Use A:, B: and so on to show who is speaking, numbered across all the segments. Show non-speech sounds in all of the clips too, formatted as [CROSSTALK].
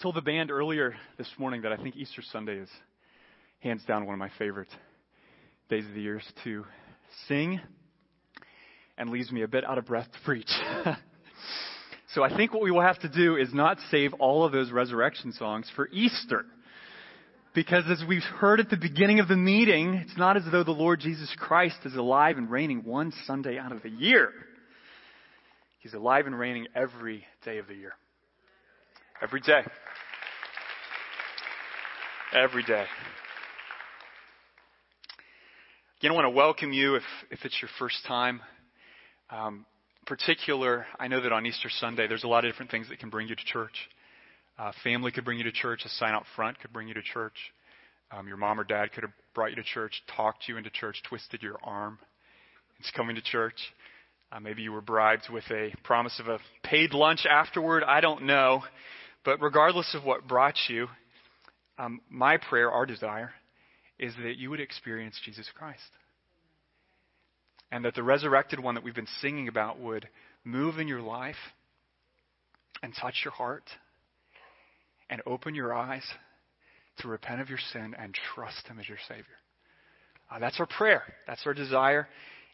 A: told the band earlier this morning that I think Easter Sunday is hands down one of my favorite days of the year to sing and leaves me a bit out of breath to preach. [LAUGHS] so I think what we will have to do is not save all of those resurrection songs for Easter. Because as we've heard at the beginning of the meeting, it's not as though the Lord Jesus Christ is alive and reigning one Sunday out of the year. He's alive and reigning every day of the year. Every day. Every day. Again, I want to welcome you if, if it's your first time. Um, particular, I know that on Easter Sunday, there's a lot of different things that can bring you to church. Uh, family could bring you to church. A sign out front could bring you to church. Um, your mom or dad could have brought you to church, talked you into church, twisted your arm. It's coming to church. Uh, maybe you were bribed with a promise of a paid lunch afterward. I don't know. But regardless of what brought you, um, my prayer, our desire, is that you would experience Jesus Christ. And that the resurrected one that we've been singing about would move in your life and touch your heart and open your eyes to repent of your sin and trust Him as your Savior. Uh, that's our prayer. That's our desire.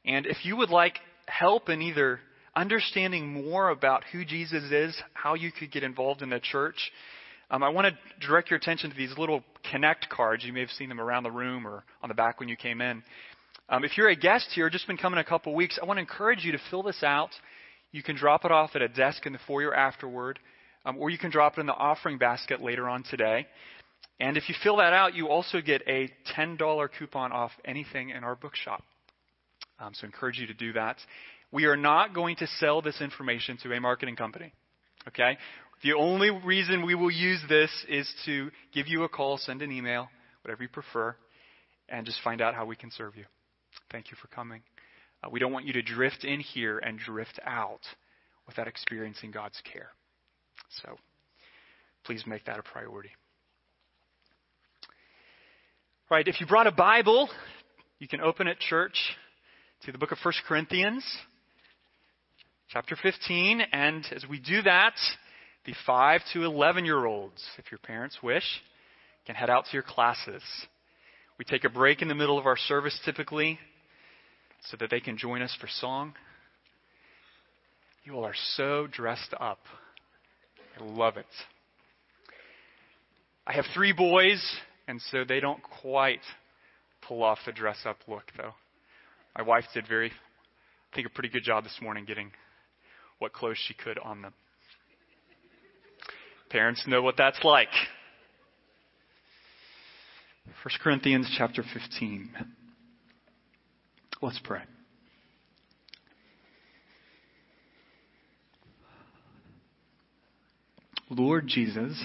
A: And if you would like help in either understanding more about who Jesus is, how you could get involved in the church, um, I want to direct your attention to these little connect cards. You may have seen them around the room or on the back when you came in. Um, if you're a guest here, just been coming a couple weeks, I want to encourage you to fill this out. You can drop it off at a desk in the foyer afterward, um, or you can drop it in the offering basket later on today. And if you fill that out, you also get a $10 coupon off anything in our bookshop. Um, so I encourage you to do that. We are not going to sell this information to a marketing company. Okay? The only reason we will use this is to give you a call, send an email, whatever you prefer, and just find out how we can serve you. Thank you for coming. Uh, we don't want you to drift in here and drift out without experiencing God's care. So please make that a priority. Right, if you brought a Bible, you can open at church to the book of 1 Corinthians, chapter 15. And as we do that, the 5 to 11 year olds, if your parents wish, can head out to your classes. We take a break in the middle of our service typically so that they can join us for song. You all are so dressed up. I love it. I have three boys, and so they don't quite pull off the dress up look, though. My wife did very, I think, a pretty good job this morning getting what clothes she could on them. Parents know what that's like. 1 Corinthians chapter 15. Let's pray. Lord Jesus,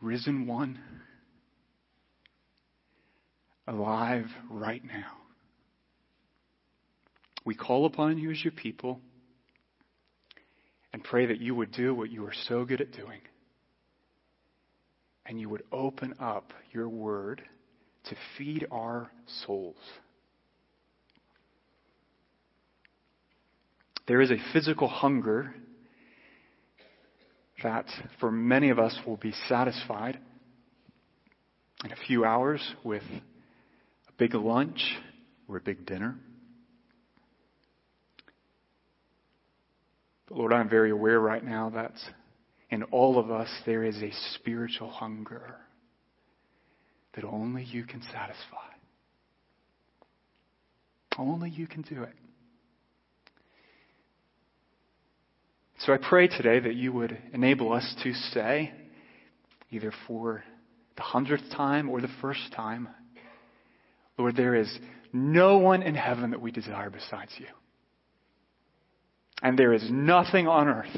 A: risen one, alive right now. We call upon you as your people and pray that you would do what you are so good at doing. And you would open up your word to feed our souls. There is a physical hunger that for many of us will be satisfied in a few hours with a big lunch or a big dinner. But Lord, I'm very aware right now that in all of us there is a spiritual hunger that only you can satisfy. Only you can do it. So I pray today that you would enable us to say, either for the hundredth time or the first time, Lord, there is no one in heaven that we desire besides you. And there is nothing on earth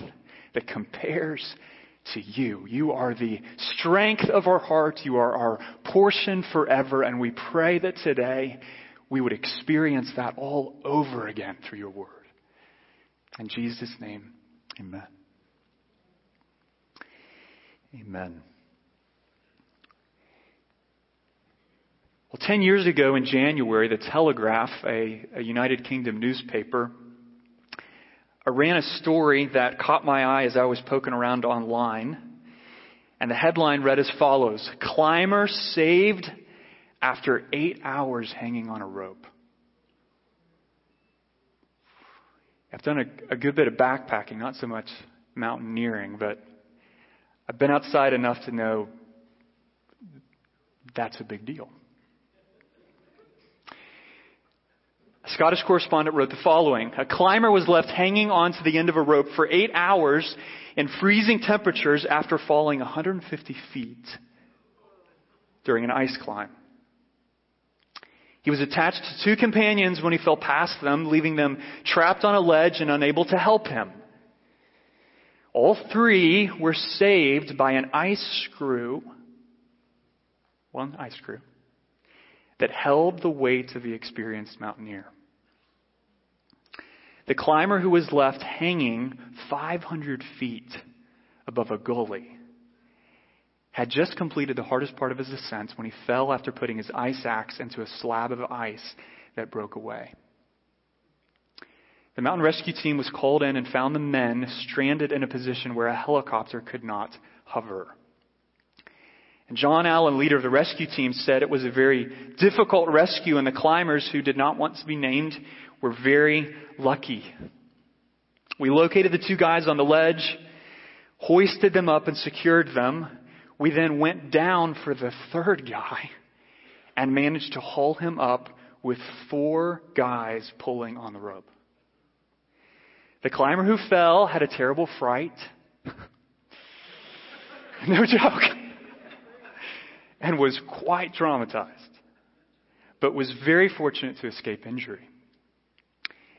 A: that compares to you. You are the strength of our heart. You are our portion forever. And we pray that today we would experience that all over again through your word. In Jesus' name, amen. Amen. Well, 10 years ago in January, the Telegraph, a, a United Kingdom newspaper, I ran a story that caught my eye as I was poking around online. And the headline read as follows Climber saved after eight hours hanging on a rope. I've done a, a good bit of backpacking, not so much mountaineering, but I've been outside enough to know that's a big deal. Scottish correspondent wrote the following A climber was left hanging onto the end of a rope for eight hours in freezing temperatures after falling 150 feet during an ice climb. He was attached to two companions when he fell past them, leaving them trapped on a ledge and unable to help him. All three were saved by an ice screw, one ice screw, that held the weight of the experienced mountaineer. The climber who was left hanging 500 feet above a gully had just completed the hardest part of his ascent when he fell after putting his ice axe into a slab of ice that broke away. The mountain rescue team was called in and found the men stranded in a position where a helicopter could not hover. And John Allen, leader of the rescue team, said it was a very difficult rescue, and the climbers, who did not want to be named, were very lucky. We located the two guys on the ledge, hoisted them up, and secured them. We then went down for the third guy and managed to haul him up with four guys pulling on the rope. The climber who fell had a terrible fright. [LAUGHS] no joke. And was quite traumatized, but was very fortunate to escape injury.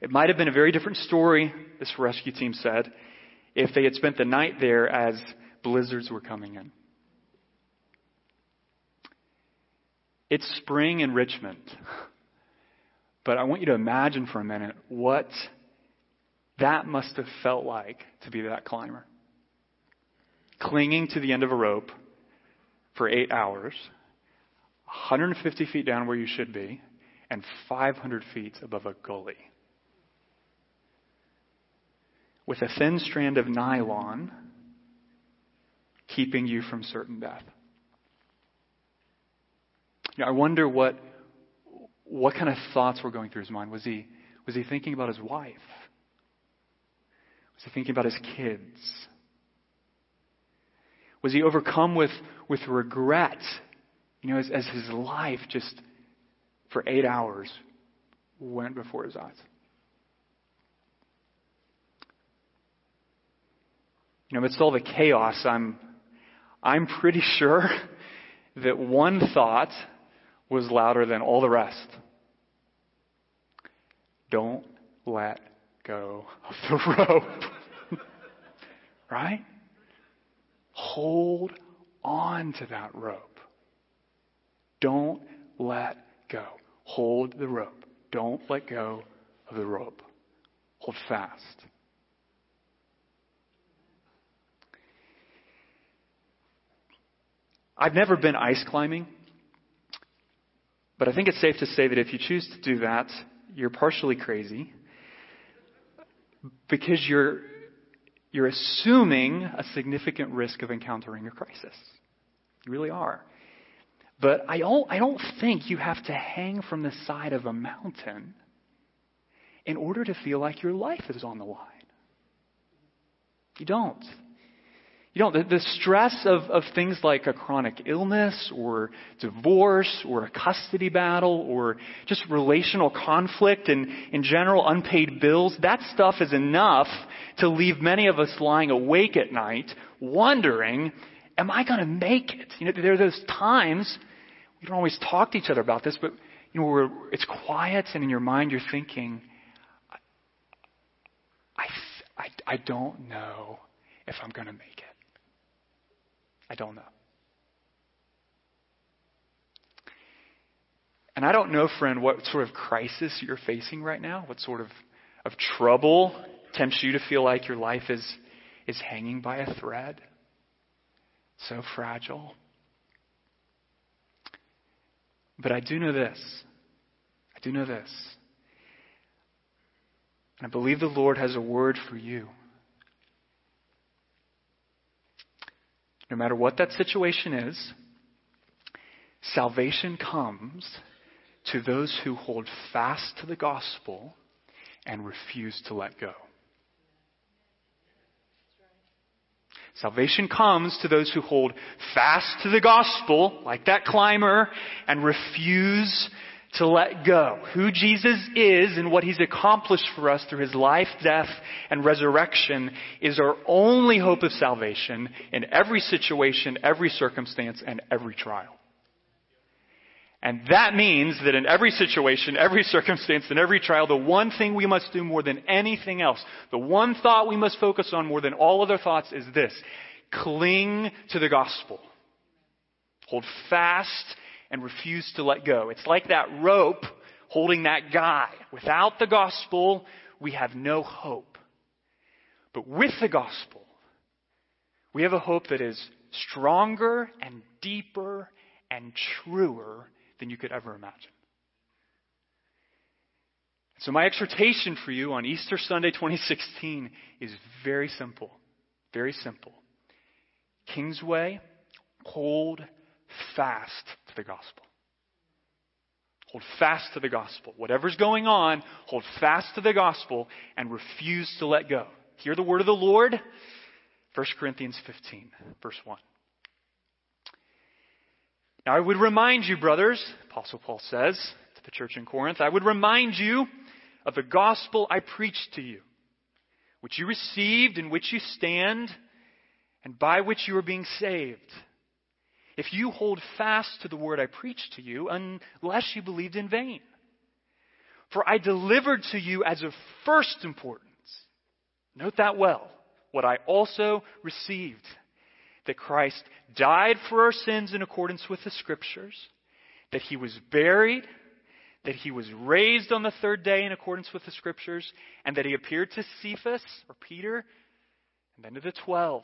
A: It might have been a very different story, this rescue team said, if they had spent the night there as blizzards were coming in. It's spring in Richmond. But I want you to imagine for a minute what that must have felt like to be that climber. Clinging to the end of a rope for eight hours, 150 feet down where you should be, and 500 feet above a gully. With a thin strand of nylon keeping you from certain death. You I wonder what, what kind of thoughts were going through his mind. Was he, was he thinking about his wife? Was he thinking about his kids? Was he overcome with, with regret, you know, as, as his life just for eight hours went before his eyes? You know, amidst all the chaos, I'm, I'm pretty [LAUGHS] sure that one thought was louder than all the rest. Don't let go of the [LAUGHS] rope. right? Hold on to that rope. Don't let go. Hold the rope. Don't let go of the rope. Hold fast. I've never been ice climbing, but I think it's safe to say that if you choose to do that, you're partially crazy because you're, you're assuming a significant risk of encountering a crisis. You really are. But I don't, I don't think you have to hang from the side of a mountain in order to feel like your life is on the line. You don't. You know, the, the stress of, of things like a chronic illness or divorce or a custody battle or just relational conflict and, in general, unpaid bills, that stuff is enough to leave many of us lying awake at night wondering, am I going to make it? You know, there are those times, we don't always talk to each other about this, but, you know, it's quiet and in your mind you're thinking, I, I, I don't know if I'm going to make it. I don't know. And I don't know, friend, what sort of crisis you're facing right now, what sort of, of trouble tempts you to feel like your life is, is hanging by a thread. So fragile. But I do know this. I do know this. And I believe the Lord has a word for you. No matter what that situation is, salvation comes to those who hold fast to the gospel and refuse to let go. Salvation comes to those who hold fast to the gospel, like that climber, and refuse to let go. Who Jesus is and what he's accomplished for us through his life, death, and resurrection is our only hope of salvation in every situation, every circumstance, and every trial. And that means that in every situation, every circumstance, and every trial, the one thing we must do more than anything else, the one thought we must focus on more than all other thoughts is this. Cling to the gospel. Hold fast and refuse to let go. It's like that rope holding that guy. Without the gospel, we have no hope. But with the gospel, we have a hope that is stronger and deeper and truer than you could ever imagine. So, my exhortation for you on Easter Sunday 2016 is very simple. Very simple. Kingsway, hold fast to the gospel. Hold fast to the gospel. Whatever's going on, hold fast to the gospel and refuse to let go. Hear the word of the Lord. 1 Corinthians 15, verse 1. Now, I would remind you, brothers, Apostle Paul says to the church in Corinth, I would remind you of the gospel I preached to you, which you received, in which you stand, and by which you are being saved. If you hold fast to the word I preached to you, unless you believed in vain. For I delivered to you as of first importance. Note that well. What I also received that Christ died for our sins in accordance with the Scriptures, that he was buried, that he was raised on the third day in accordance with the Scriptures, and that he appeared to Cephas, or Peter, and then to the twelve.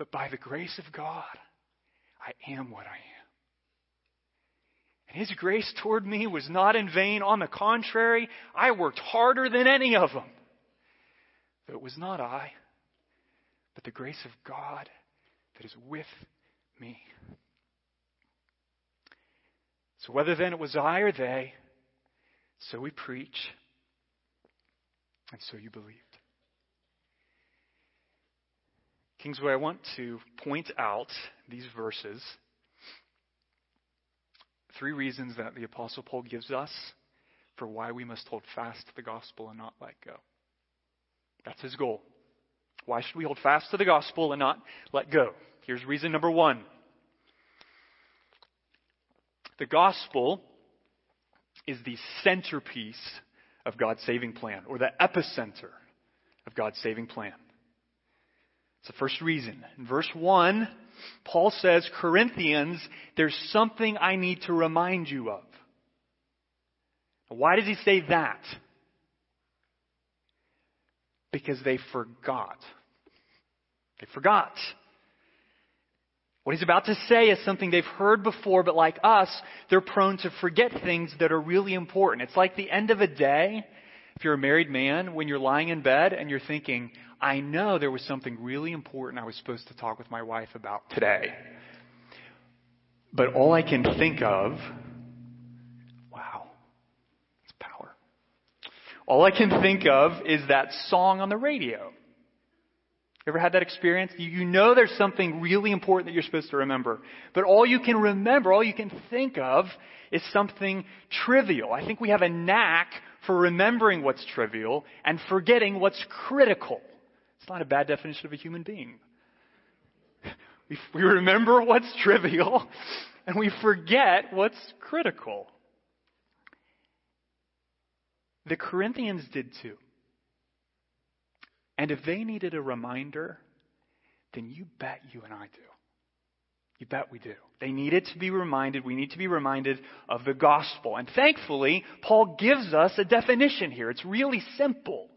A: But by the grace of God, I am what I am. And His grace toward me was not in vain. On the contrary, I worked harder than any of them. But it was not I, but the grace of God that is with me. So whether then it was I or they, so we preach, and so you believed. Kingsway, I want to point out these verses. Three reasons that the Apostle Paul gives us for why we must hold fast to the gospel and not let go. That's his goal. Why should we hold fast to the gospel and not let go? Here's reason number one the gospel is the centerpiece of God's saving plan, or the epicenter of God's saving plan. It's the first reason. In verse 1, Paul says, Corinthians, there's something I need to remind you of. Why does he say that? because they forgot. They forgot. What he's about to say is something they've heard before, but like us, they're prone to forget things that are really important. It's like the end of a day. If you're a married man, when you're lying in bed and you're thinking, I know there was something really important I was supposed to talk with my wife about today. But all I can think of wow, it's power. All I can think of is that song on the radio. Ever had that experience? You know there's something really important that you're supposed to remember. But all you can remember, all you can think of is something trivial. I think we have a knack for remembering what's trivial and forgetting what's critical. It's not a bad definition of a human being. We remember what's trivial and we forget what's critical. The Corinthians did too. And if they needed a reminder, then you bet you and I do. You bet we do. They needed to be reminded, we need to be reminded of the gospel. And thankfully, Paul gives us a definition here. It's really simple.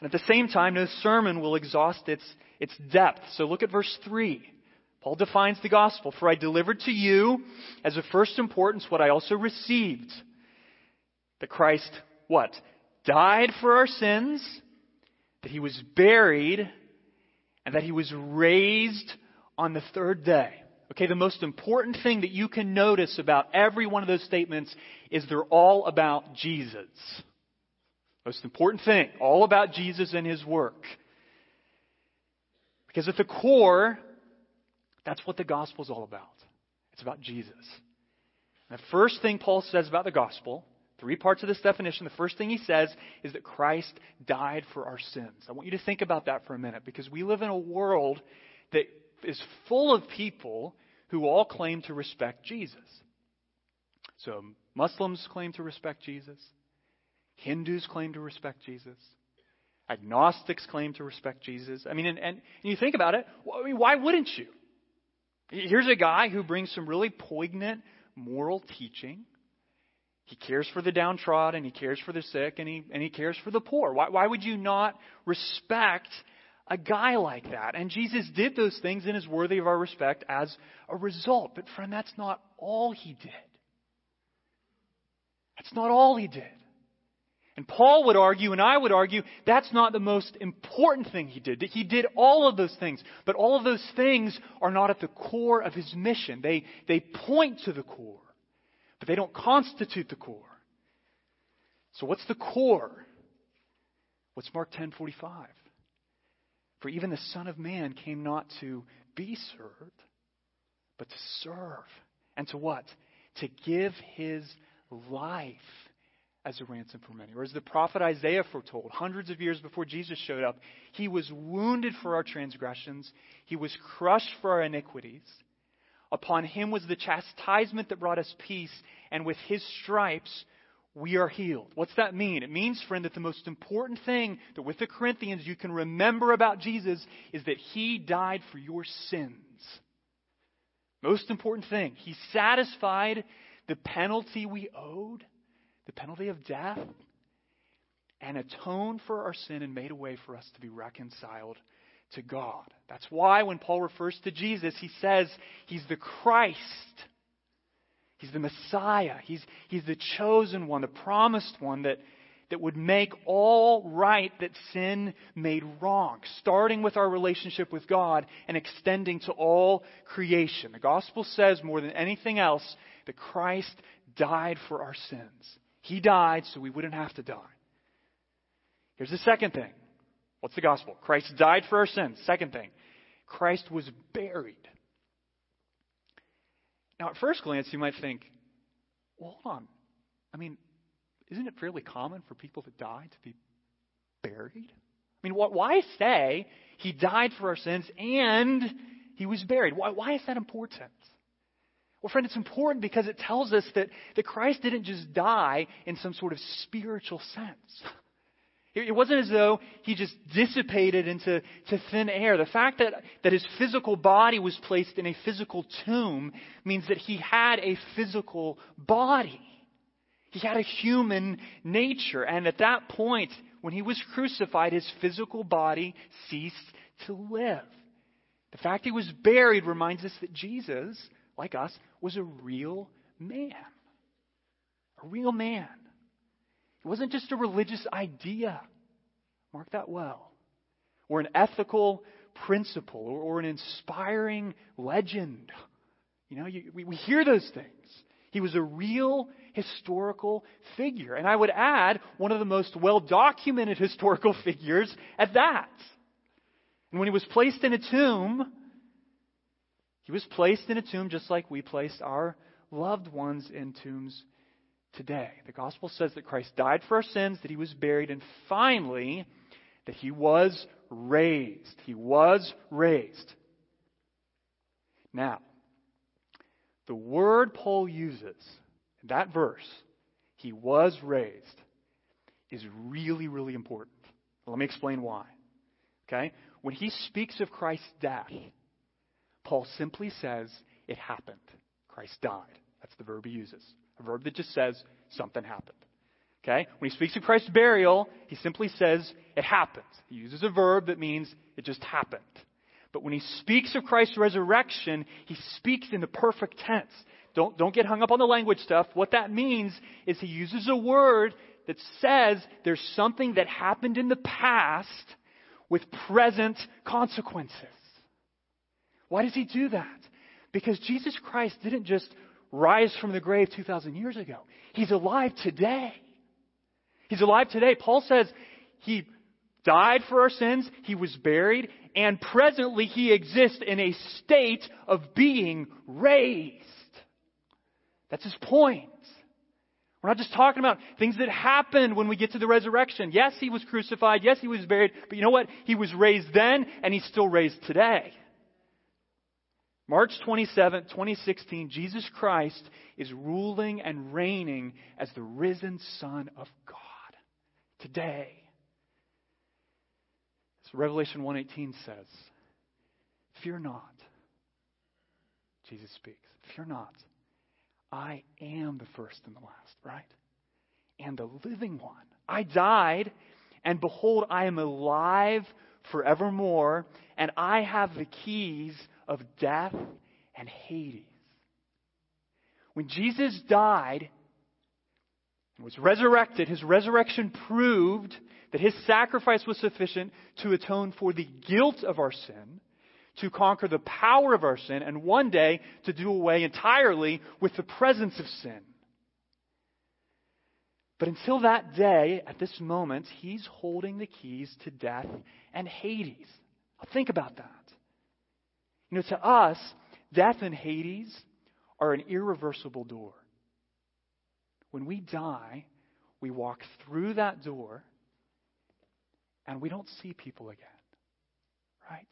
A: And at the same time, no sermon will exhaust its, its depth. So look at verse 3. Paul defines the gospel. For I delivered to you as of first importance what I also received. That Christ, what? Died for our sins, that he was buried, and that he was raised on the third day. Okay, the most important thing that you can notice about every one of those statements is they're all about Jesus. Most important thing, all about Jesus and his work. Because at the core, that's what the gospel is all about. It's about Jesus. And the first thing Paul says about the gospel, three parts of this definition, the first thing he says is that Christ died for our sins. I want you to think about that for a minute because we live in a world that is full of people who all claim to respect Jesus. So Muslims claim to respect Jesus. Hindus claim to respect Jesus. Agnostics claim to respect Jesus. I mean, and, and, you think about it, I mean, why wouldn't you? Here's a guy who brings some really poignant moral teaching. He cares for the downtrodden, he cares for the sick, and he, and he cares for the poor. Why, why would you not respect a guy like that. And Jesus did those things and is worthy of our respect as a result. But, friend, that's not all he did. That's not all he did. And Paul would argue, and I would argue, that's not the most important thing he did. He did all of those things, but all of those things are not at the core of his mission. They, they point to the core, but they don't constitute the core. So what's the core? What's Mark 10:45? For even the Son of Man came not to be served, but to serve. And to what? To give his life as a ransom for many. Or as the prophet Isaiah foretold, hundreds of years before Jesus showed up, he was wounded for our transgressions, he was crushed for our iniquities. Upon him was the chastisement that brought us peace, and with his stripes we are healed. What's that mean? It means, friend, that the most important thing that with the Corinthians you can remember about Jesus is that he died for your sins. Most important thing. He satisfied the penalty we owed, the penalty of death, and atoned for our sin and made a way for us to be reconciled to God. That's why when Paul refers to Jesus, he says he's the Christ He's the Messiah. He's, he's the chosen one, the promised one that, that would make all right that sin made wrong, starting with our relationship with God and extending to all creation. The gospel says more than anything else that Christ died for our sins. He died so we wouldn't have to die. Here's the second thing. What's the gospel? Christ died for our sins. Second thing, Christ was buried. Now, at first glance, you might think, well, hold on. I mean, isn't it fairly common for people to die to be buried? I mean, why say he died for our sins and he was buried? Why, why is that important? Well, friend, it's important because it tells us that, that Christ didn't just die in some sort of spiritual sense. It wasn't as though he just dissipated into to thin air. The fact that, that his physical body was placed in a physical tomb means that he had a physical body. He had a human nature. And at that point, when he was crucified, his physical body ceased to live. The fact he was buried reminds us that Jesus, like us, was a real man. A real man. It wasn't just a religious idea. Mark that well. Or an ethical principle or, or an inspiring legend. You know, you, we, we hear those things. He was a real historical figure. And I would add, one of the most well documented [LAUGHS] historical figures at that. And when he was placed in a tomb, he was placed in a tomb just like we placed our loved ones in tombs today. The gospel says that Christ died for our sins, that he was buried, and finally, that he was raised. He was raised. Now, the word Paul uses in that verse, he was raised, is really, really important. Let me explain why. Okay? When he speaks of Christ's death, Paul simply says, it happened. Christ died. That's the verb he uses. A verb that just says something happened. Okay? When he speaks of Christ's burial, he simply says it happened. He uses a verb that means it just happened. But when he speaks of Christ's resurrection, he speaks in the perfect tense. Don't, don't get hung up on the language stuff. What that means is he uses a word that says there's something that happened in the past with present consequences. Why does he do that? Because Jesus Christ didn't just rise from the grave 2,000 years ago. He's alive today. He's alive today. Paul says he died for our sins, he was buried, and presently he exists in a state of being raised. That's his point. We're not just talking about things that happened when we get to the resurrection. Yes, he was crucified. Yes, he was buried. But you know what? He was raised then, and he's still raised today. March 27, 2016, Jesus Christ is ruling and reigning as the risen Son of God today. So Revelation 1:18 says, "Fear not." Jesus speaks. "Fear not. I am the first and the last, right? And the living one. I died, and behold, I am alive forevermore, and I have the keys of death and Hades. When Jesus died and was resurrected, his resurrection proved that his sacrifice was sufficient to atone for the guilt of our sin, to conquer the power of our sin, and one day to do away entirely with the presence of sin. But until that day, at this moment, he's holding the keys to death and Hades. Think about that. You know, to us, death and Hades are an irreversible door. When we die, we walk through that door and we don't see people again. Right?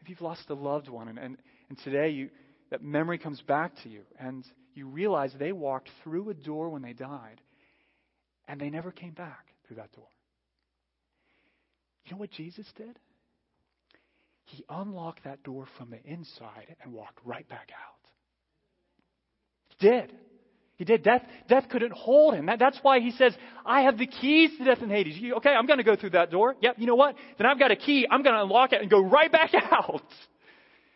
A: If you've lost a loved one and, and, and today you, that memory comes back to you and you realize they walked through a door when they died and they never came back through that door. You know what Jesus did? He unlocked that door from the inside and walked right back out. He did. He did. Death, death couldn't hold him. That, that's why he says, I have the keys to death and Hades. You, okay, I'm going to go through that door. Yep, you know what? Then I've got a key. I'm going to unlock it and go right back [LAUGHS] out.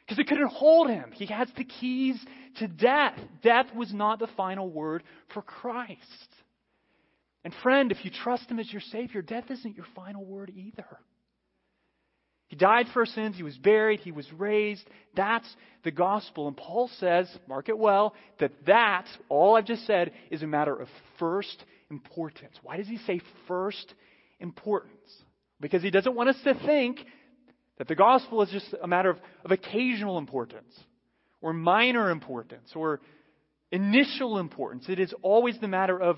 A: Because it couldn't hold him. He has the keys to death. Death was not the final word for Christ. And friend, if you trust him as your Savior, death isn't your final word either. He died for sins. He was buried. He was raised. That's the gospel. And Paul says, mark it well, that that, all I've just said, is a matter of first importance. Why does he say first importance? Because he doesn't want us to think that the gospel is just a matter of, of occasional importance or minor importance or initial importance. It is always the matter of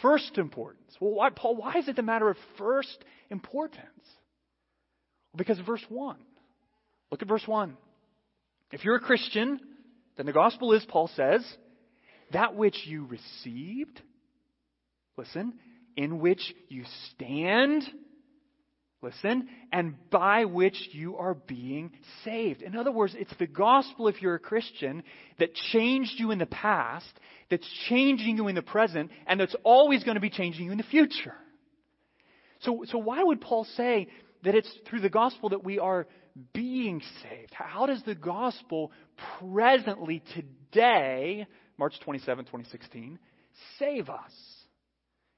A: first importance. Well, why, Paul, why is it the matter of first importance? Because of verse 1. Look at verse 1. If you're a Christian, then the gospel is, Paul says, that which you received, listen, in which you stand, listen, and by which you are being saved. In other words, it's the gospel, if you're a Christian, that changed you in the past, that's changing you in the present, and that's always going to be changing you in the future. So, so why would Paul say that it's through the gospel that we are being saved. How does the gospel presently, today, March 27, 2016, save us?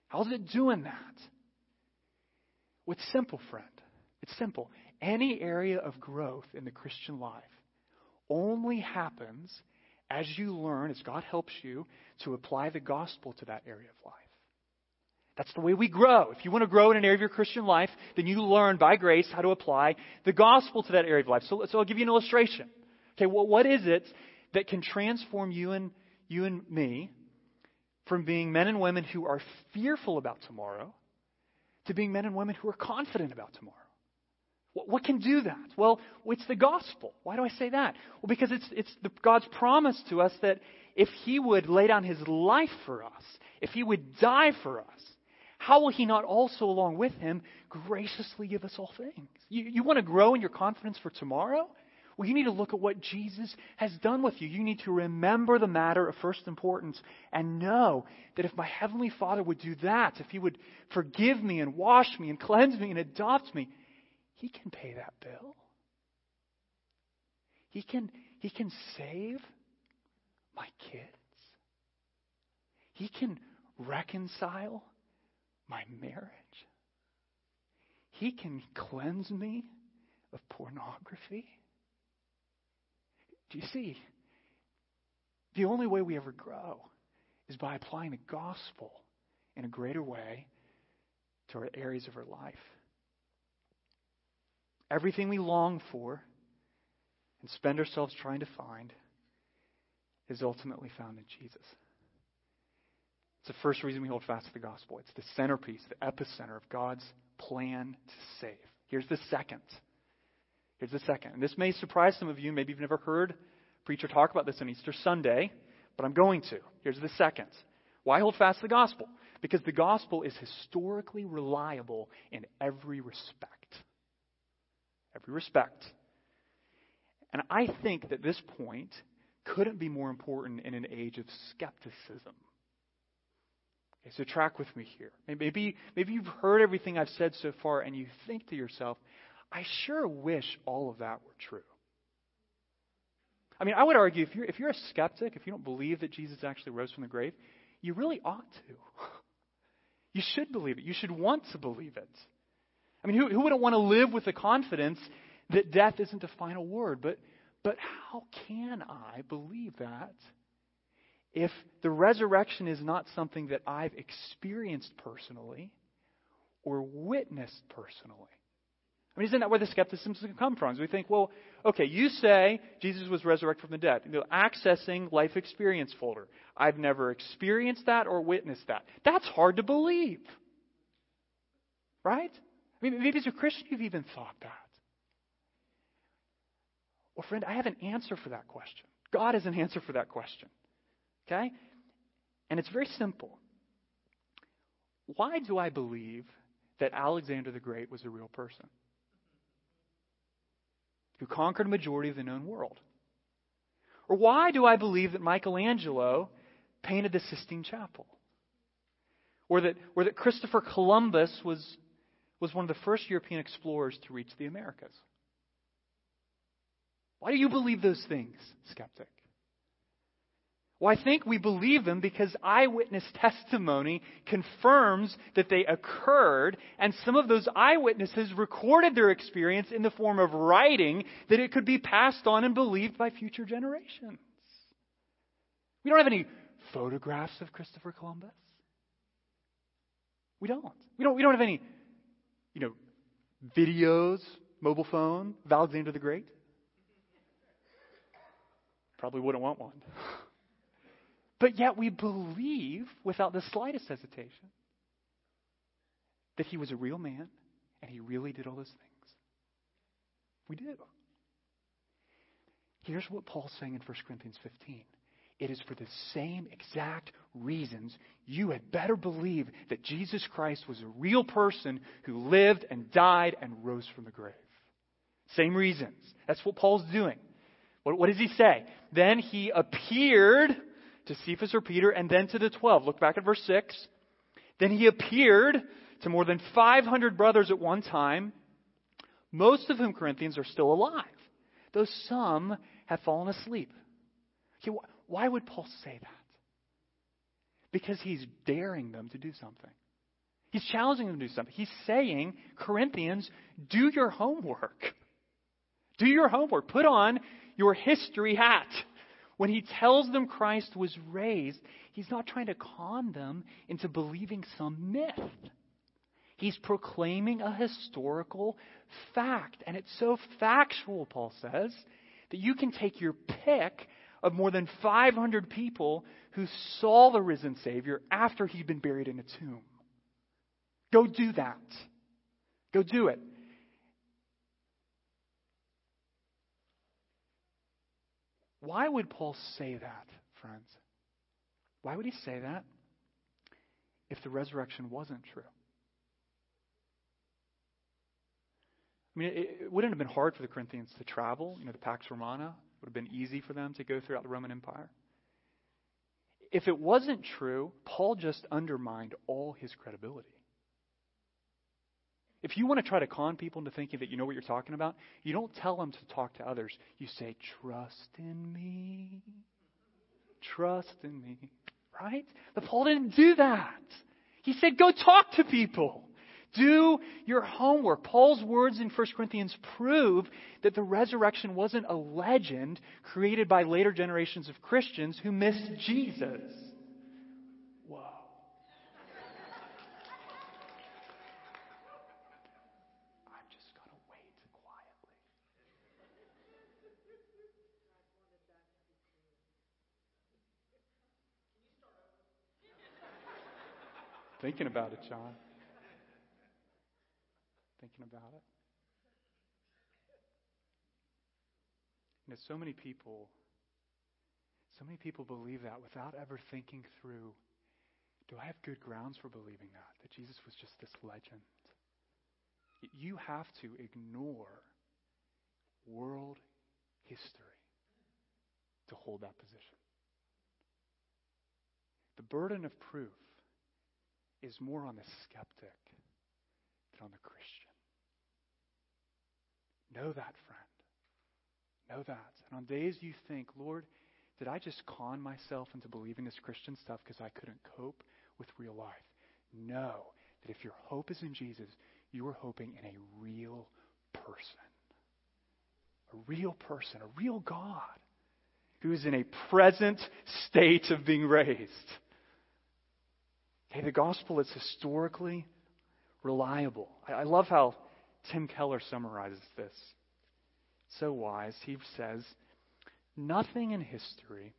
A: How's it doing that? Well, it's simple, friend. It's simple. Any area of growth in the Christian life only happens as you learn, as God helps you, to apply the gospel to that area of life. That's the way we grow. If you want to grow in an area of your Christian life, then you learn by grace how to apply the gospel to that area of life. So, so I'll give you an illustration. Okay, well, what is it that can transform you and you and me from being men and women who are fearful about tomorrow to being men and women who are confident about tomorrow? What, what can do that? Well, it's the gospel. Why do I say that? Well, because it's, it's the, God's promise to us that if He would lay down His life for us, if He would die for us, how will he not also, along with him, graciously give us all things? You, you want to grow in your confidence for tomorrow? Well, you need to look at what Jesus has done with you. You need to remember the matter of first importance and know that if my Heavenly Father would do that, if He would forgive me and wash me and cleanse me and adopt me, He can pay that bill. He can, he can save my kids. He can reconcile my marriage. He can cleanse me of pornography. Do you see? The only way we ever grow is by applying the gospel in a greater way to our areas of our life. Everything we long for and spend ourselves trying to find is ultimately found in Jesus. It's the first reason we hold fast to the gospel. It's the centerpiece, the epicenter of God's plan to save. Here's the second. Here's the second. And this may surprise some of you. Maybe you've never heard a preacher talk about this on Easter Sunday, but I'm going to. Here's the second. Why hold fast to the gospel? Because the gospel is historically reliable in every respect. Every respect. And I think that this point couldn't be more important in an age of skepticism. Okay, so track with me here. Maybe, maybe you've heard everything I've said so far and you think to yourself, I sure wish all of that were true. I mean, I would argue if you're, if you're a skeptic, if you don't believe that Jesus actually rose from the grave, you really ought to. [LAUGHS] You should believe it. You should want to believe it. I mean, who, who wouldn't want to live with the confidence that death isn't the final word? But, but how can I believe that if the resurrection is not something that I've experienced personally or witnessed personally? I mean, isn't that where the skepticism can come from? we think, well, okay, you say Jesus was resurrected from the dead. You know, accessing life experience folder. I've never experienced that or witnessed that. That's hard to believe. Right? I mean, maybe as a Christian you've even thought that. Well, friend, I have an answer for that question. God has an answer for that question. Okay? And it's very simple. Why do I believe that Alexander the Great was a real person? who conquered a majority of the known world? Or why do I believe that Michelangelo painted the Sistine Chapel? Or that, or that Christopher Columbus was, was one of the first European explorers to reach the Americas? Why do you believe those things, skeptic? Well, I think we believe them because eyewitness testimony confirms that they occurred, and some of those eyewitnesses recorded their experience in the form of writing that it could be passed on and believed by future generations. We don't have any photographs of Christopher Columbus. We don't. We don't, we don't have any, you know, videos, mobile phone Alexander the Great. Probably wouldn't want one. [LAUGHS] But yet we believe without the slightest hesitation that he was a real man and he really did all those things. We do. Here's what Paul's saying in 1 Corinthians 15. It is for the same exact reasons you had better believe that Jesus Christ was a real person who lived and died and rose from the grave. Same reasons. That's what Paul's doing. What, what does he say? Then he appeared to Cephas or Peter, and then to the twelve. Look back at verse 6. Then he appeared to more than 500 brothers at one time, most of whom Corinthians are still alive, though some have fallen asleep. Why would Paul say that? Because he's daring them to do something. He's challenging them to do something. He's saying, Corinthians, do your homework. Do your homework. Put on your history hat. When he tells them Christ was raised, he's not trying to con them into believing some myth. He's proclaiming a historical fact. And it's so factual, Paul says, that you can take your pick of more than 500 people who saw the risen Savior after he'd been buried in a tomb. Go do that. Go do it. Why would Paul say that, friends? Why would he say that? if the resurrection wasn't true? I mean, it, it wouldn't have been hard for the Corinthians to travel. You know, the Pax Romana would have been easy for them to go throughout the Roman Empire. If it wasn't true, Paul just undermined all his credibility. If you want to try to con people into thinking that you know what you're talking about, you don't tell them to talk to others. You say, Trust in me. Trust in me. Right? But Paul didn't do that. He said, Go talk to people. Do your homework. Paul's words in 1 Corinthians prove that the resurrection wasn't a legend created by later generations of Christians who missed Jesus. Whoa. I'm just going to wait quietly. Thinking about it, John thinking about it. You know, so many people, so many people believe that without ever thinking through do I have good grounds for believing that? That Jesus was just this legend? You have to ignore world history to hold that position. The burden of proof is more on the skeptic than on the Christian. Know that, friend. Know that. And on days you think, Lord, did I just con myself into believing this Christian stuff because I couldn't cope with real life? Know that if your hope is in Jesus, you are hoping in a real person. A real person, a real God who is in a present state of being raised. Okay, the gospel is historically reliable. I, I love how Tim Keller summarizes this. So wise, he says, Nothing in history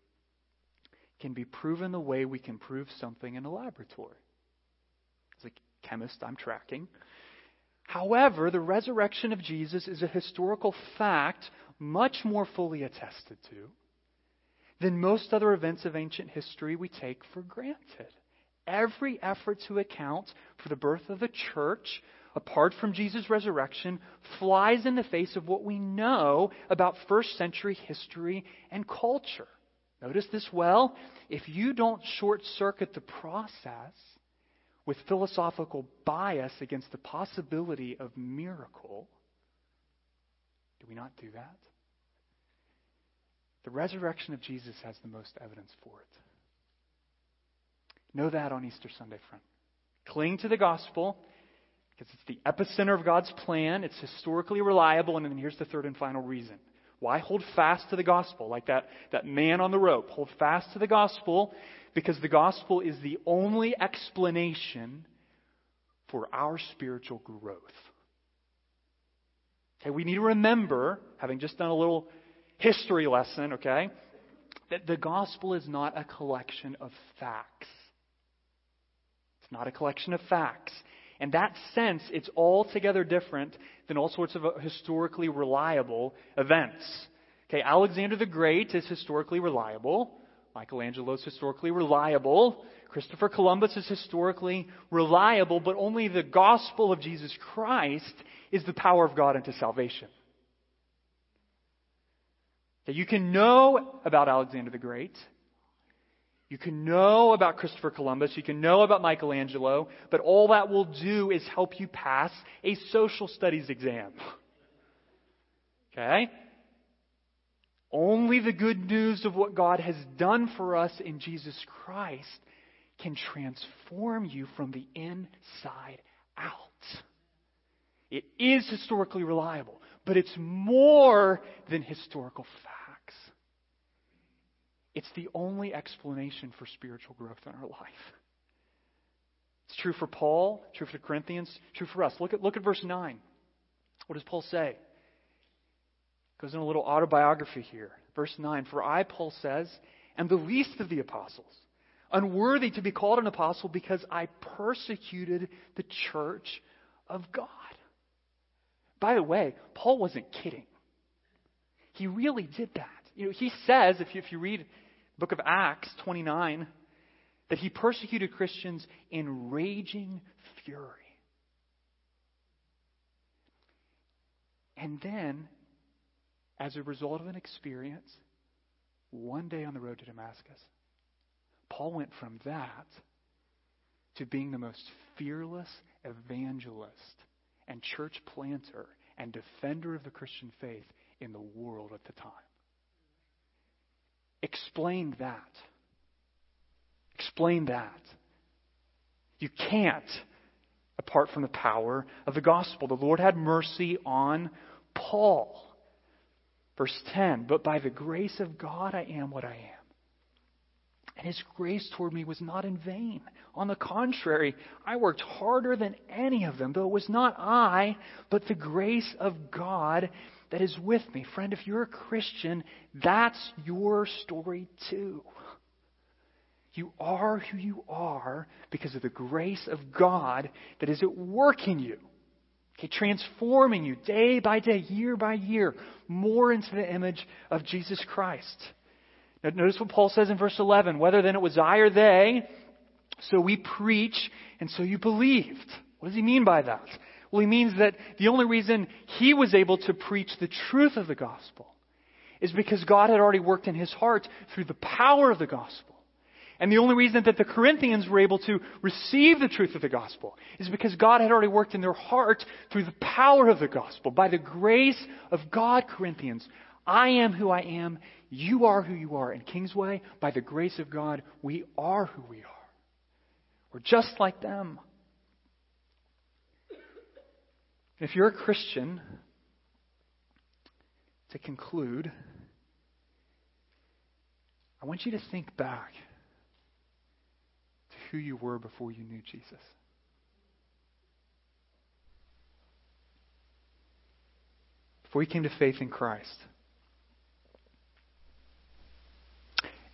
A: can be proven the way we can prove something in a laboratory. As a chemist, I'm tracking. However, the resurrection of Jesus is a historical fact much more fully attested to than most other events of ancient history we take for granted. Every effort to account for the birth of the church apart from Jesus' resurrection, flies in the face of what we know about first century history and culture. Notice this well. If you don't short circuit the process with philosophical bias against the possibility of miracle, do we not do that? The resurrection of Jesus has the most evidence for it. Know that on Easter Sunday, friend. Cling to the gospel because it's the epicenter of God's plan. It's historically reliable. And then here's the third and final reason. Why hold fast to the gospel? Like that, that man on the rope. Hold fast to the gospel because the gospel is the only explanation for our spiritual growth. Okay, we need to remember, having just done a little history lesson, okay, that the gospel is not a collection of facts. It's not a collection of facts. In that sense, it's altogether different than all sorts of uh, historically reliable events. Okay, Alexander the Great is historically reliable. Michelangelo is historically reliable. Christopher Columbus is historically reliable, but only the gospel of Jesus Christ is the power of God unto salvation. That you can know about Alexander the Great, you can know about Christopher Columbus, you can know about Michelangelo, but all that will do is help you pass a social studies exam. [LAUGHS] Okay? Only the good news of what God has done for us in Jesus Christ can transform you from the inside out. It is historically reliable, but it's more than historical fact. It's the only explanation for spiritual growth in our life. It's true for Paul, true for the Corinthians, true for us. Look at, look at verse 9. What does Paul say? Goes in a little autobiography here. Verse 9 For I, Paul says, am the least of the apostles, unworthy to be called an apostle because I persecuted the church of God. By the way, Paul wasn't kidding. He really did that. You know, he says, if you, if you read book of Acts 29, that he persecuted Christians in raging fury. And then, as a result of an experience, one day on the road to Damascus, Paul went from that to being the most fearless evangelist and church planter and defender of the Christian faith in the world at the time. Explain that. Explain that. You can't apart from the power of the gospel. The Lord had mercy on Paul. Verse 10 But by the grace of God I am what I am. And his grace toward me was not in vain. On the contrary, I worked harder than any of them, though it was not I, but the grace of God that is with me. Friend, if you're a Christian, that's your story too. You are who you are because of the grace of God that is at work in you. Okay, transforming you day by day, year by year, more into the image of Jesus Christ. Now, notice what Paul says in verse 11 whether then it was I or they, so we preach, and so you believed. What does he mean by that? Well, he means that the only reason he was able to preach the truth of the gospel is because God had already worked in his heart through the power of the gospel. And the only reason that the Corinthians were able to receive the truth of the gospel is because God had already worked in their heart through the power of the gospel. By the grace of God, Corinthians, I am who I am, you are who you are. In Kingsway, by the grace of God, we are who we are. We're just like them. If you're a Christian, to conclude, I want you to think back to who you were before you knew Jesus. Before you came to faith in Christ.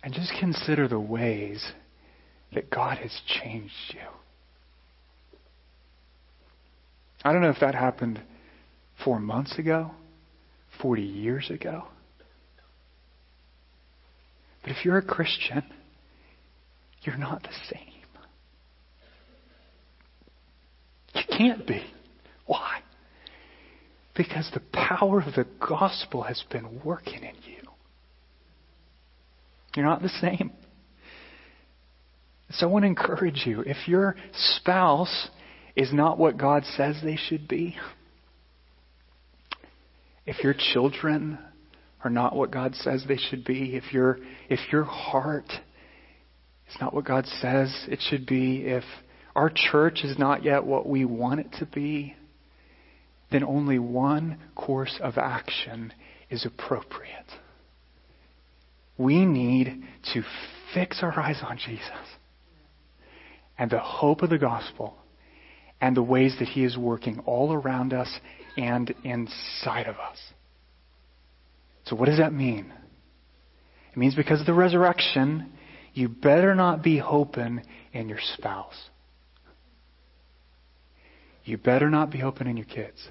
A: And just consider the ways that God has changed you. I don't know if that happened four months ago, 40 years ago. But if you're a Christian, you're not the same. You can't be. Why? Because the power of the gospel has been working in you. You're not the same. So I want to encourage you if your spouse is not what God says they should be, if your children are not what God says they should be, if your if your heart is not what God says it should be, if our church is not yet what we want it to be, then only one course of action is appropriate. We need to fix our eyes on Jesus and the hope of the gospel and the ways that He is working all around us and inside of us. So, what does that mean? It means because of the resurrection, you better not be hoping in your spouse. You better not be hoping in your kids.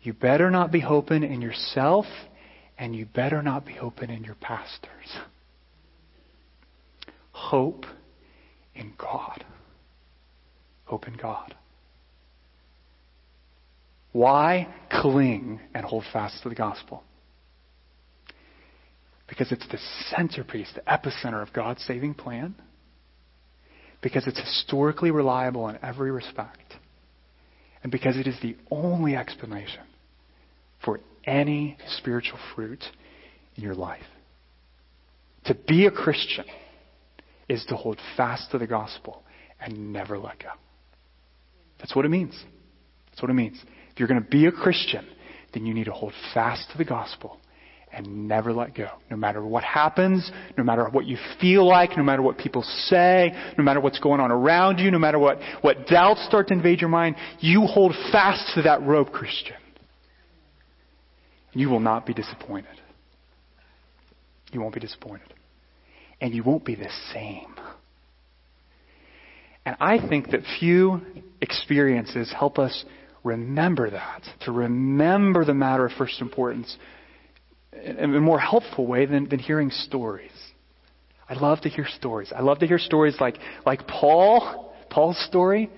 A: You better not be hoping in yourself, and you better not be hoping in your pastors. Hope in God. Hope in God. Why cling and hold fast to the gospel? Because it's the centerpiece, the epicenter of God's saving plan because it's historically reliable in every respect, and because it is the only explanation for any spiritual fruit in your life. To be a Christian is to hold fast to the gospel and never let go. That's what it means. That's what it means. If you're going to be a Christian, then you need to hold fast to the gospel and never let go. No matter what happens, no matter what you feel like, no matter what people say, no matter what's going on around you, no matter what, what doubts start to invade your mind, you hold fast to that rope, Christian. You will not be disappointed. You won't be disappointed. And you won't be the same. And I think that few experiences help us remember that, to remember the matter of first importance in a more helpful way than, than hearing stories. I love to hear stories. I love to hear stories like, like Paul, Paul's story.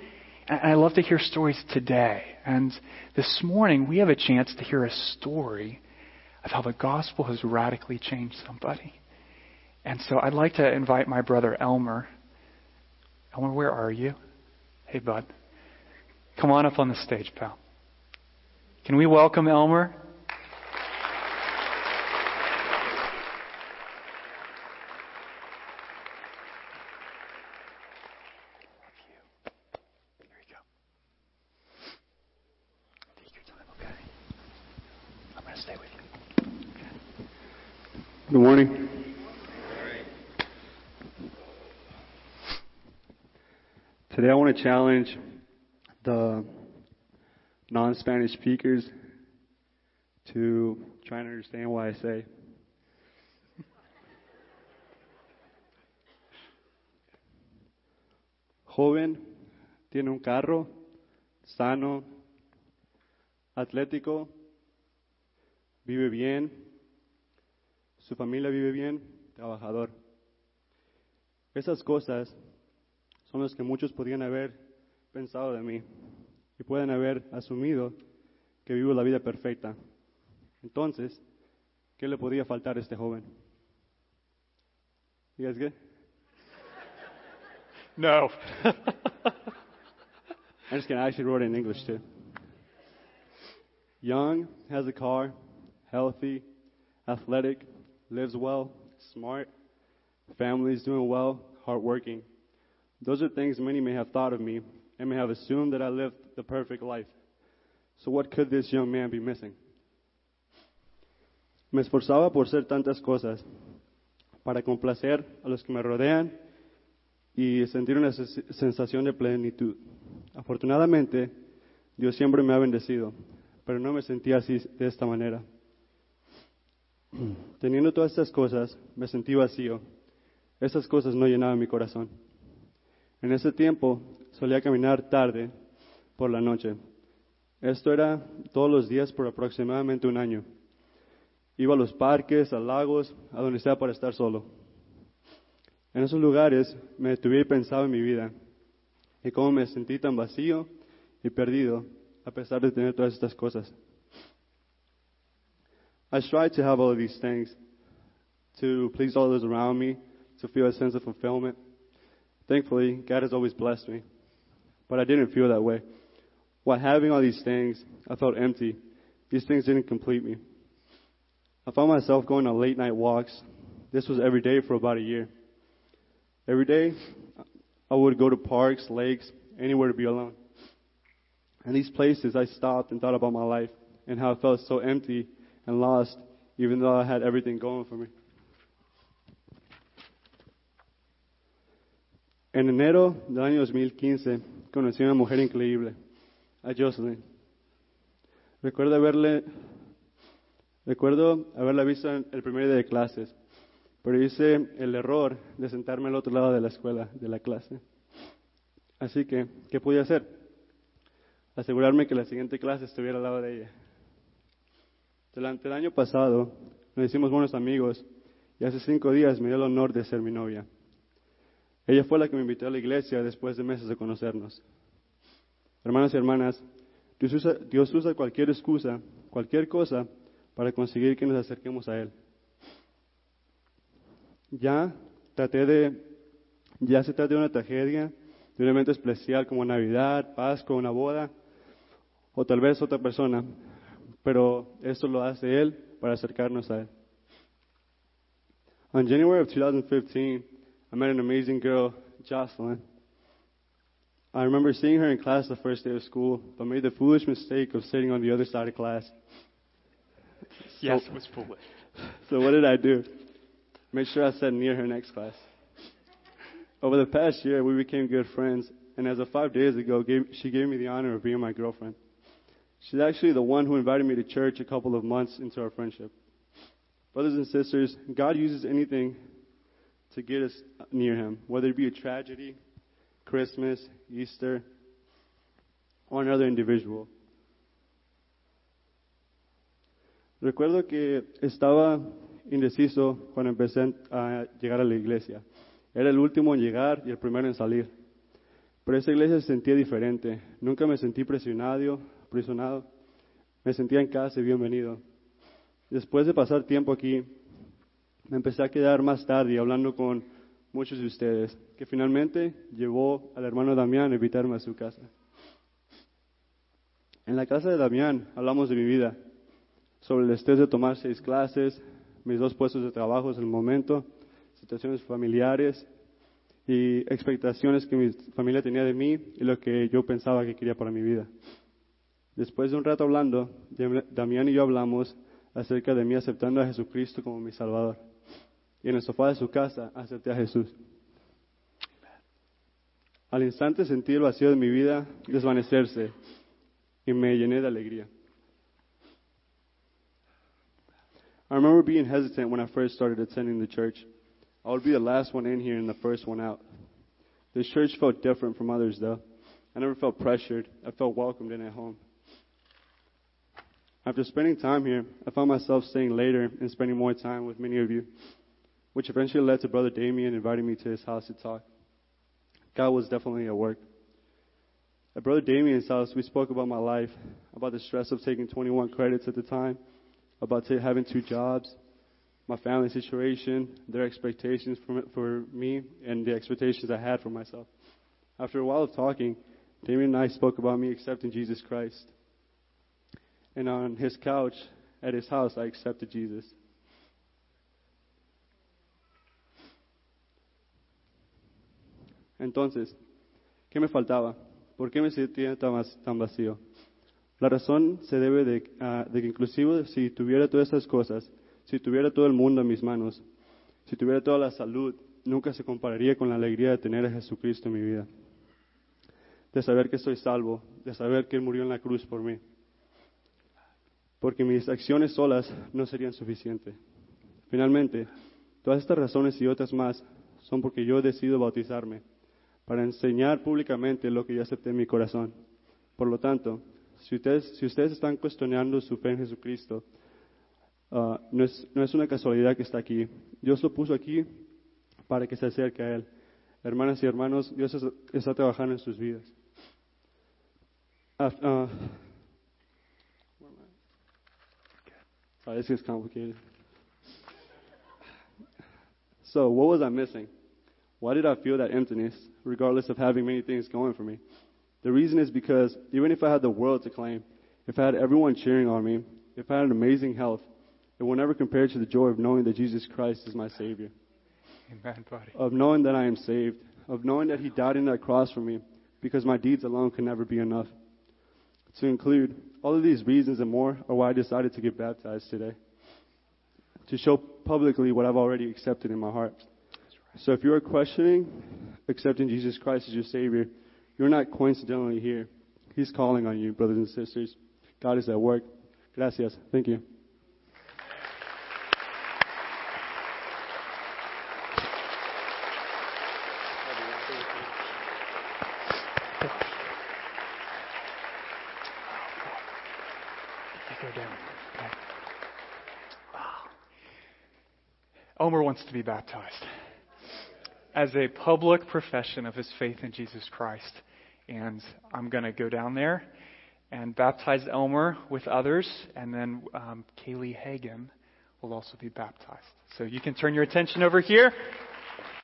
A: And I love to hear stories today. And this morning, we have a chance to hear a story of how the gospel has radically changed somebody. And so I'd like to invite my brother Elmer. Elmer, where are you? Hey, bud. Come on up on the stage, pal. Can we welcome Elmer?
B: Good morning. Today I want challenge the non Spanish speakers to try and understand what I say. Joven, tiene un carro, sano, atlético, vive bien, su familia vive bien, trabajador. Esas cosas son los que muchos podrían haber pensado de mí y pueden haber asumido que vivo la vida perfecta. Entonces, ¿qué le podría faltar a este joven? You guys good?
A: No. [LAUGHS]
B: I'm just kidding. I actually wrote it in English too. Young, has a car, healthy, athletic, lives well, smart, family's doing well, hardworking. Those are things many may have thought of me and may have assumed that I lived the perfect life. So what could this young man be missing? Me esforzaba por ser tantas cosas, para complacer a los que me rodean y sentir una sensación de plenitud. Afortunadamente, Dios siempre me ha bendecido, pero no me sentía así de esta manera. Teniendo todas estas cosas, me sentí vacío. Estas cosas no llenaban mi corazón. En ese tiempo solía caminar tarde por la noche. Esto era todos los días por aproximadamente un año. Iba a los parques, a lagos, a donde sea para estar solo. En esos lugares me detuve y pensaba en mi vida y cómo me sentí tan vacío y perdido a pesar de tener todas estas cosas. I strive to have all of these things, to please all those around me, to feel a sense of fulfillment. Thankfully, God has always blessed me, but I didn't feel that way. While having all these things, I felt empty. These things didn't complete me. I found myself going on late night walks. This was every day for about a year. Every day, I would go to parks, lakes, anywhere to be alone. And these places, I stopped and thought about my life and how I felt so empty and lost, even though I had everything going for me. En enero del año 2015 conocí a una mujer increíble, a Jocelyn. Recuerdo haberle, recuerdo haberla visto en el primer día de clases, pero hice el error de sentarme al otro lado de la escuela, de la clase. Así que, ¿qué pude hacer? Asegurarme que la siguiente clase estuviera al lado de ella. Durante el año pasado nos hicimos buenos amigos y hace cinco días me dio el honor de ser mi novia. Ella fue la que me invitó a la iglesia después de meses de conocernos. Hermanos y hermanas, Dios usa, cualquier excusa, cualquier cosa para conseguir que nos acerquemos a Él. Ya traté de, ya se trata de una tragedia, de un evento especial como Navidad, Pascua, una boda, o tal vez otra persona, pero esto lo hace Él para acercarnos a Él. On January of 2015, I met an amazing girl, Jocelyn. I remember seeing her in class the first day of school, but made the foolish mistake of sitting on the other side of class. [LAUGHS]
A: Yes, it was foolish.
B: So what did I do? Made sure I sat near her next class. Over the past year, we became good friends, and as of five days ago, gave, she gave me the honor of being my girlfriend. She's actually the one who invited me to church a couple of months into our friendship. Brothers and sisters, God uses anything to get us near Him, whether it be a tragedy, Christmas, Easter, or another individual. Recuerdo que estaba indeciso cuando empecé a llegar a la iglesia. Era el último en llegar y el primero en salir. Pero esa iglesia se sentía diferente. Nunca me sentí presionado, presionado. Me sentía en casa y bienvenido. Después de pasar tiempo aquí, me empecé a quedar más tarde hablando con muchos de ustedes, que finalmente llevó al hermano Damián a invitarme a su casa. En la casa de Damián hablamos de mi vida, sobre el estrés de tomar seis clases, mis dos puestos de trabajo en el momento, situaciones familiares y expectaciones que mi familia tenía de mí y lo que yo pensaba que quería para mi vida. Después de un rato hablando, Damián y yo hablamos acerca de mí aceptando a Jesucristo como mi Salvador. Y en el sofá de su casa acepté a Jesús. Al instante sentí el vacío de mi vida desvanecerse y me llené de alegría. I remember being hesitant when I first started attending the church. I would be the last one in here and the first one out. This church felt different from others, though. I never felt pressured. I felt welcomed and at home. After spending time here, I found myself staying later and spending more time with many of you, which eventually led to Brother Damien inviting me to his house to talk. God was definitely at work. At Brother Damien's house, we spoke about my life, about the stress of taking 21 credits at the time, about having two jobs, my family situation, their expectations for, for me, and the expectations I had for myself. After a while of talking, Damien and I spoke about me accepting Jesus Christ. And on his couch at his house, I accepted Jesus. Entonces, ¿qué me faltaba? ¿Por qué me sentía tan, vacío? La razón se debe de, que inclusive si tuviera todas esas cosas, si tuviera todo el mundo en mis manos, si tuviera toda la salud, nunca se compararía con la alegría de tener a Jesucristo en mi vida. De saber que estoy salvo, de saber que Él murió en la cruz por mí. Porque mis acciones solas no serían suficientes. Finalmente, todas estas razones y otras más son porque yo decido bautizarme para enseñar públicamente lo que yo acepté en mi corazón. Por lo tanto, si ustedes, si ustedes están cuestionando su fe en Jesucristo, uh, no, es, no es una casualidad que está aquí. Dios lo puso aquí para que se acerque a Él. Hermanas y hermanos, Dios está trabajando en sus vidas. Uh, uh, this is complicated. So, what was I missing? Why did I feel that emptiness, regardless of having many things going for me? The reason is because even if I had the world to claim, if I had everyone cheering on me, if I had an amazing health, it will never compare to the joy of knowing that Jesus Christ is my Savior.
A: Amen, buddy.
B: Of knowing that I am saved, of knowing that He died on that cross for me, because my deeds alone can never be enough. To include all of these reasons and more are why I decided to get baptized today. To show publicly what I've already accepted in my heart. So if you are questioning accepting Jesus Christ as your Savior, you're not coincidentally here. He's calling on you, brothers and sisters. God is at work. Gracias. Thank you.
A: Elmer wants to be baptized as a public profession of his faith in Jesus Christ. And I'm going to go down there and baptize Elmer with others, and then um, Kaylee Hagan will also be baptized. So you can turn your attention over here.